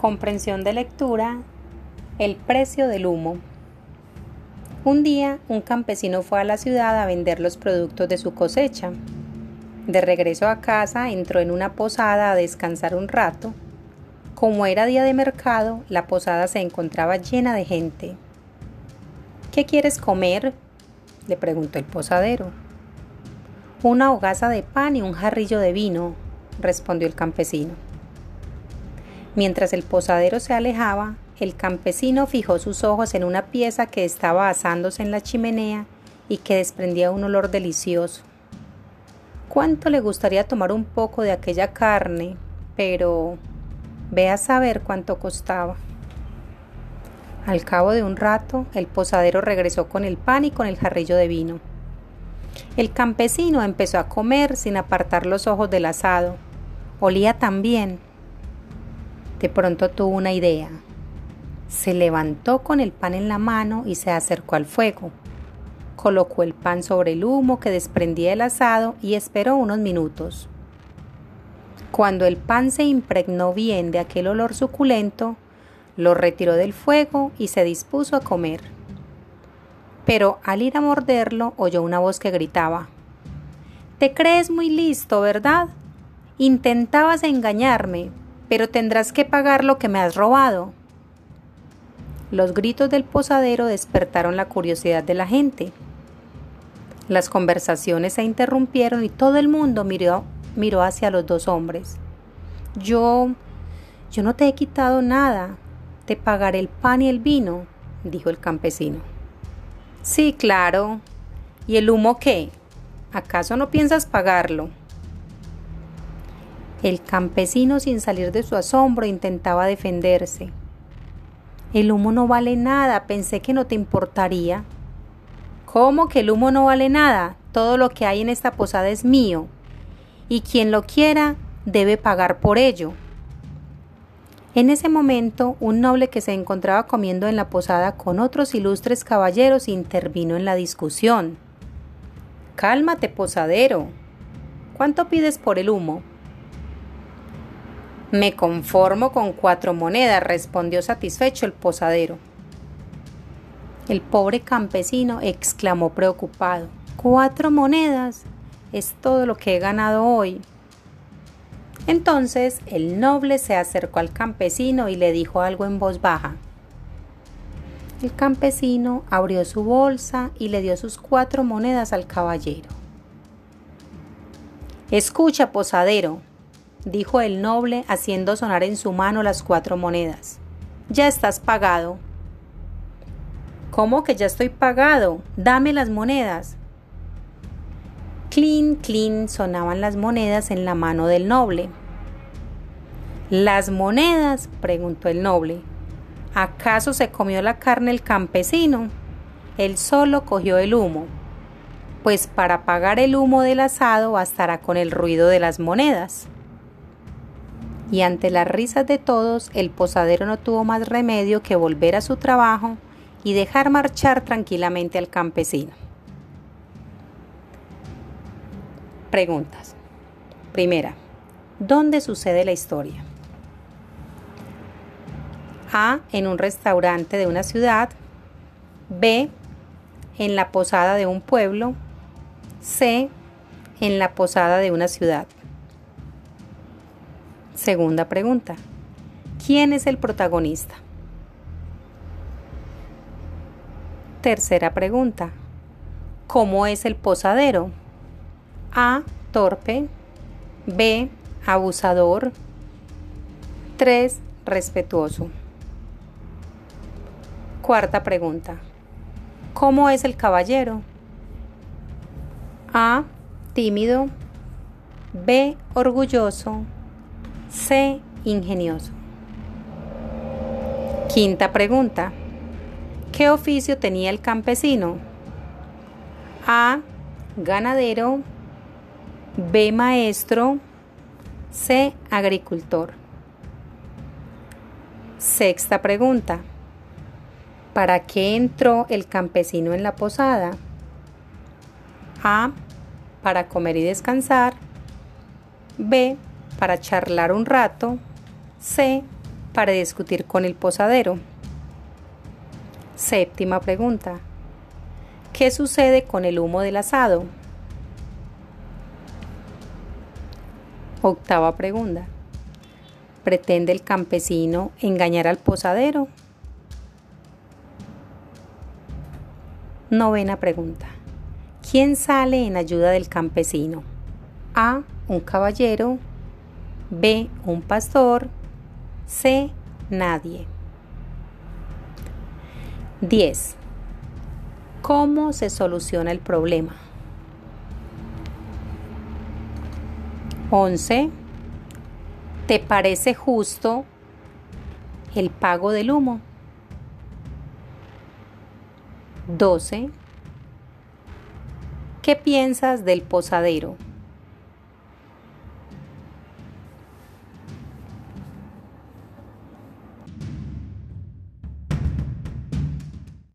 Comprensión de lectura. El precio del humo. Un día un campesino fue a la ciudad a vender los productos de su cosecha. De regreso a casa entró en una posada a descansar un rato. Como era día de mercado, la posada se encontraba llena de gente. ¿Qué quieres comer? le preguntó el posadero. Una hogaza de pan y un jarrillo de vino, respondió el campesino. Mientras el posadero se alejaba, el campesino fijó sus ojos en una pieza que estaba asándose en la chimenea y que desprendía un olor delicioso. Cuánto le gustaría tomar un poco de aquella carne, pero ve a saber cuánto costaba. Al cabo de un rato, el posadero regresó con el pan y con el jarrillo de vino. El campesino empezó a comer sin apartar los ojos del asado. Olía tan bien de pronto tuvo una idea. Se levantó con el pan en la mano y se acercó al fuego. Colocó el pan sobre el humo que desprendía el asado y esperó unos minutos. Cuando el pan se impregnó bien de aquel olor suculento, lo retiró del fuego y se dispuso a comer. Pero al ir a morderlo oyó una voz que gritaba, Te crees muy listo, ¿verdad? Intentabas engañarme, pero tendrás que pagar lo que me has robado. Los gritos del posadero despertaron la curiosidad de la gente. Las conversaciones se interrumpieron y todo el mundo miró, miró hacia los dos hombres. Yo... yo no te he quitado nada. Te pagaré el pan y el vino, dijo el campesino. Sí, claro. ¿Y el humo qué? ¿Acaso no piensas pagarlo? El campesino, sin salir de su asombro, intentaba defenderse. El humo no vale nada, pensé que no te importaría. ¿Cómo que el humo no vale nada? Todo lo que hay en esta posada es mío, y quien lo quiera debe pagar por ello. En ese momento, un noble que se encontraba comiendo en la posada con otros ilustres caballeros intervino en la discusión. Cálmate, posadero. ¿Cuánto pides por el humo? Me conformo con cuatro monedas, respondió satisfecho el posadero. El pobre campesino exclamó preocupado. Cuatro monedas. Es todo lo que he ganado hoy. Entonces el noble se acercó al campesino y le dijo algo en voz baja. El campesino abrió su bolsa y le dio sus cuatro monedas al caballero. Escucha, posadero, dijo el noble haciendo sonar en su mano las cuatro monedas. Ya estás pagado. ¿Cómo que ya estoy pagado? Dame las monedas. Clean, clean sonaban las monedas en la mano del noble. ¿Las monedas? preguntó el noble. ¿Acaso se comió la carne el campesino? Él solo cogió el humo, pues para pagar el humo del asado bastará con el ruido de las monedas y ante las risas de todos el posadero no tuvo más remedio que volver a su trabajo y dejar marchar tranquilamente al campesino. Preguntas. Primera, ¿dónde sucede la historia? A. En un restaurante de una ciudad. B. En la posada de un pueblo. C. En la posada de una ciudad. Segunda pregunta. ¿Quién es el protagonista? Tercera pregunta. ¿Cómo es el posadero? A. Torpe. B. Abusador. 3. Respetuoso. Cuarta pregunta. ¿Cómo es el caballero? A. Tímido. B. Orgulloso. C. Ingenioso. Quinta pregunta. ¿Qué oficio tenía el campesino? A. Ganadero. B. Maestro. C. Agricultor. Sexta pregunta. ¿Para qué entró el campesino en la posada? A. Para comer y descansar. B para charlar un rato. C. para discutir con el posadero. Séptima pregunta. ¿Qué sucede con el humo del asado? Octava pregunta. ¿Pretende el campesino engañar al posadero? Novena pregunta. ¿Quién sale en ayuda del campesino? A. Un caballero. B. Un pastor. C. Nadie. 10. ¿Cómo se soluciona el problema? 11. ¿Te parece justo el pago del humo? 12. ¿Qué piensas del posadero?